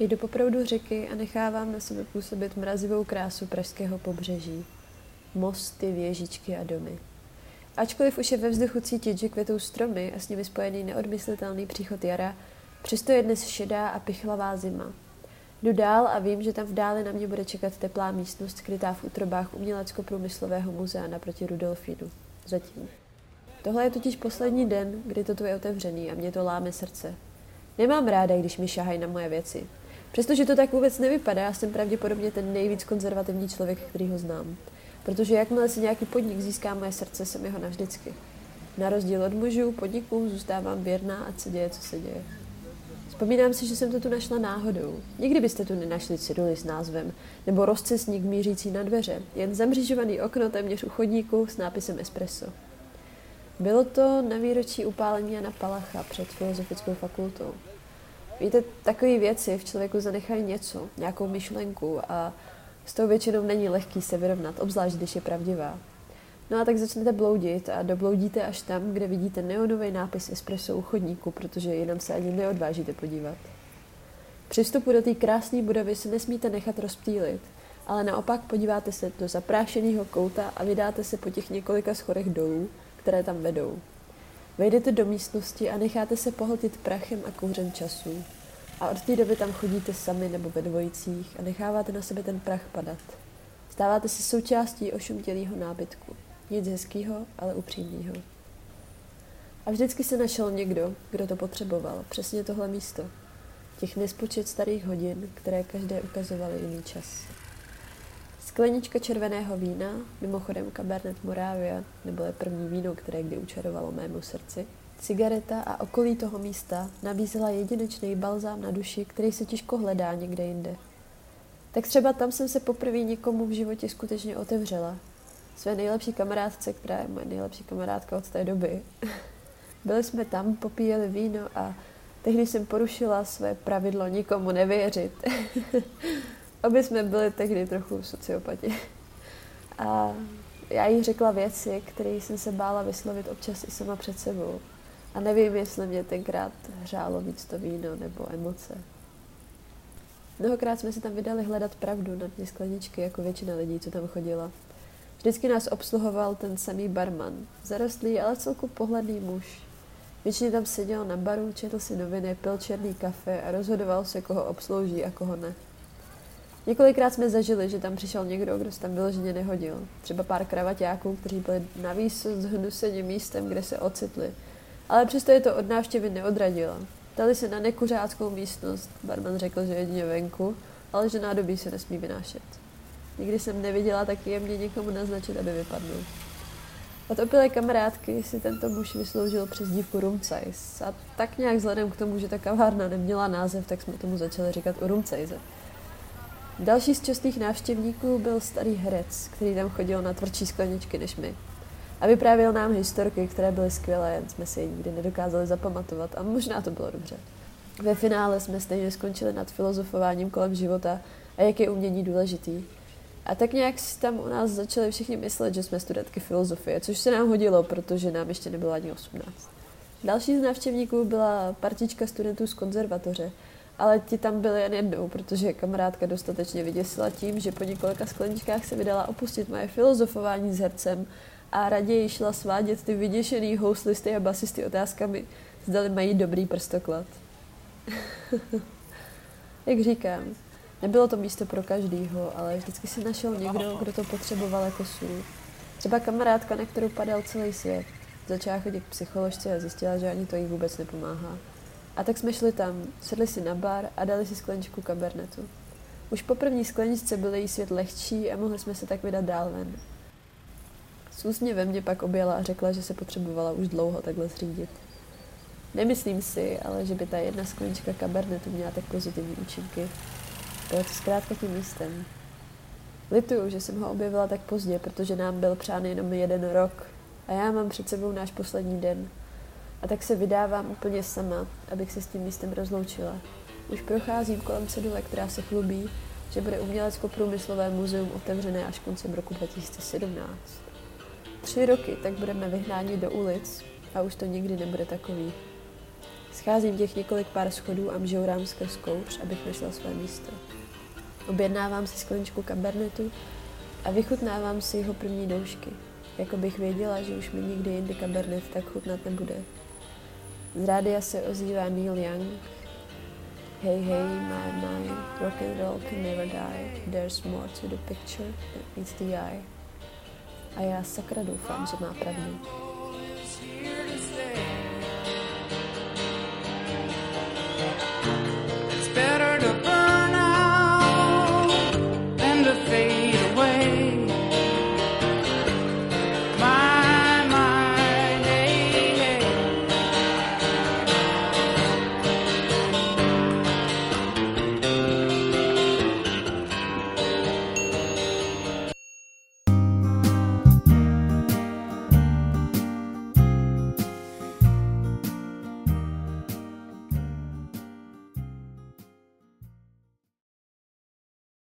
Jdu po proudu řeky a nechávám na sebe působit mrazivou krásu pražského pobřeží. Mosty, věžičky a domy. Ačkoliv už je ve vzduchu cítit, že květou stromy a s nimi spojený neodmyslitelný příchod jara, přesto je dnes šedá a pichlavá zima. Jdu dál a vím, že tam v dále na mě bude čekat teplá místnost skrytá v útrobách umělecko-průmyslového muzea naproti Rudolfínu. Zatím. Tohle je totiž poslední den, kdy to tu je otevřený a mě to láme srdce. Nemám ráda, když mi šahají na moje věci. Přestože to tak vůbec nevypadá, jsem pravděpodobně ten nejvíc konzervativní člověk, který ho znám. Protože jakmile si nějaký podnik získá moje srdce, jsem jeho navždycky. Na rozdíl od mužů, podnikům zůstávám věrná a se děje, co se děje. Vzpomínám si, že jsem to tu našla náhodou. Nikdy byste tu nenašli ciduly s názvem, nebo rozcesník mířící na dveře, jen zamřížovaný okno téměř u chodníku s nápisem espresso. Bylo to na výročí upálení Jana Palacha před filozofickou fakultou. Víte, takové věci v člověku zanechají něco, nějakou myšlenku a s tou většinou není lehký se vyrovnat, obzvlášť když je pravdivá. No a tak začnete bloudit a dobloudíte až tam, kde vidíte neonový nápis espresso u chodníku, protože jinam se ani neodvážíte podívat. Při vstupu do té krásné budovy se nesmíte nechat rozptýlit, ale naopak podíváte se do zaprášeného kouta a vydáte se po těch několika schodech dolů, které tam vedou. Vejdete do místnosti a necháte se pohltit prachem a kouřem času. A od té doby tam chodíte sami nebo ve dvojicích a necháváte na sebe ten prach padat. Stáváte se součástí ošumtělého nábytku. Nic hezkého, ale upřímného. A vždycky se našel někdo, kdo to potřeboval, přesně tohle místo. Těch nespočet starých hodin, které každé ukazovaly jiný čas. Sklenička červeného vína, mimochodem Cabernet Moravia, nebo je první víno, které kdy učarovalo mému srdci, cigareta a okolí toho místa nabízela jedinečný balzám na duši, který se těžko hledá někde jinde. Tak třeba tam jsem se poprvé někomu v životě skutečně otevřela. Své nejlepší kamarádce, která je moje nejlepší kamarádka od té doby. Byli jsme tam, popíjeli víno a tehdy jsem porušila své pravidlo nikomu nevěřit. Obě jsme byli tehdy trochu sociopati. A já jí řekla věci, které jsem se bála vyslovit občas i sama před sebou. A nevím, jestli mě tenkrát hřálo víc to víno nebo emoce. Mnohokrát jsme se tam vydali hledat pravdu na dně skleničky, jako většina lidí, co tam chodila. Vždycky nás obsluhoval ten samý barman, zarostlý, ale celku pohledný muž. Většině tam seděl na baru, četl si noviny, pil černý kafe a rozhodoval se, koho obslouží a koho ne. Několikrát jsme zažili, že tam přišel někdo, kdo se tam vyloženě nehodil. Třeba pár kravaťáků, kteří byli navíc zhnuseni místem, kde se ocitli. Ale přesto je to od návštěvy neodradilo. Dali se na nekuřáckou místnost, barman řekl, že jedině venku, ale že nádobí se nesmí vynášet. Nikdy jsem neviděla tak jemně někomu naznačit, aby vypadnul. Od opilé kamarádky si tento muž vysloužil přes dívku Rumcajs a tak nějak vzhledem k tomu, že ta kavárna neměla název, tak jsme tomu začali říkat u Rumcajze. Další z častých návštěvníků byl starý herec, který tam chodil na tvrdší skleničky než my. A vyprávěl nám historky, které byly skvělé, jen jsme si je nikdy nedokázali zapamatovat a možná to bylo dobře. Ve finále jsme stejně skončili nad filozofováním kolem života a jak je umění důležitý. A tak nějak si tam u nás začali všichni myslet, že jsme studentky filozofie, což se nám hodilo, protože nám ještě nebylo ani 18. Další z návštěvníků byla partička studentů z konzervatoře, ale ti tam byli jen jednou, protože kamarádka dostatečně vyděsila tím, že po několika skleničkách se vydala opustit moje filozofování s hercem a raději šla svádět ty vyděšený houslisty a basisty otázkami, zdali mají dobrý prstoklad. Jak říkám, nebylo to místo pro každýho, ale vždycky si našel někdo, kdo to potřeboval jako sůl. Třeba kamarádka, na kterou padal celý svět. Začala chodit k psycholožce a zjistila, že ani to jí vůbec nepomáhá. A tak jsme šli tam, sedli si na bar a dali si skleničku kabernetu. Už po první skleničce byl její svět lehčí a mohli jsme se tak vydat dál ven. S úsměvem mě pak objela a řekla, že se potřebovala už dlouho takhle zřídit. Nemyslím si, ale že by ta jedna sklenička kabernetu měla tak pozitivní účinky. Bylo to zkrátka tím místem. Lituju, že jsem ho objevila tak pozdě, protože nám byl přán jenom jeden rok a já mám před sebou náš poslední den. A tak se vydávám úplně sama, abych se s tím místem rozloučila. Už procházím kolem cedule, která se chlubí, že bude umělecko-průmyslové muzeum otevřené až koncem roku 2017. Tři roky tak budeme vyhnáni do ulic a už to nikdy nebude takový. Scházím těch několik pár schodů a mžourám skrz kouř, abych našla své místo. Objednávám si skleničku kabernetu a vychutnávám si jeho první doušky, jako bych věděla, že už mi nikdy jindy kabernet tak chutnat nebude. Z rádia se ozývá Neil Young. Hey, hey, my, my, rock and roll can never die. There's more to the picture than meets the eye. A já sakra doufám, že má pravdu.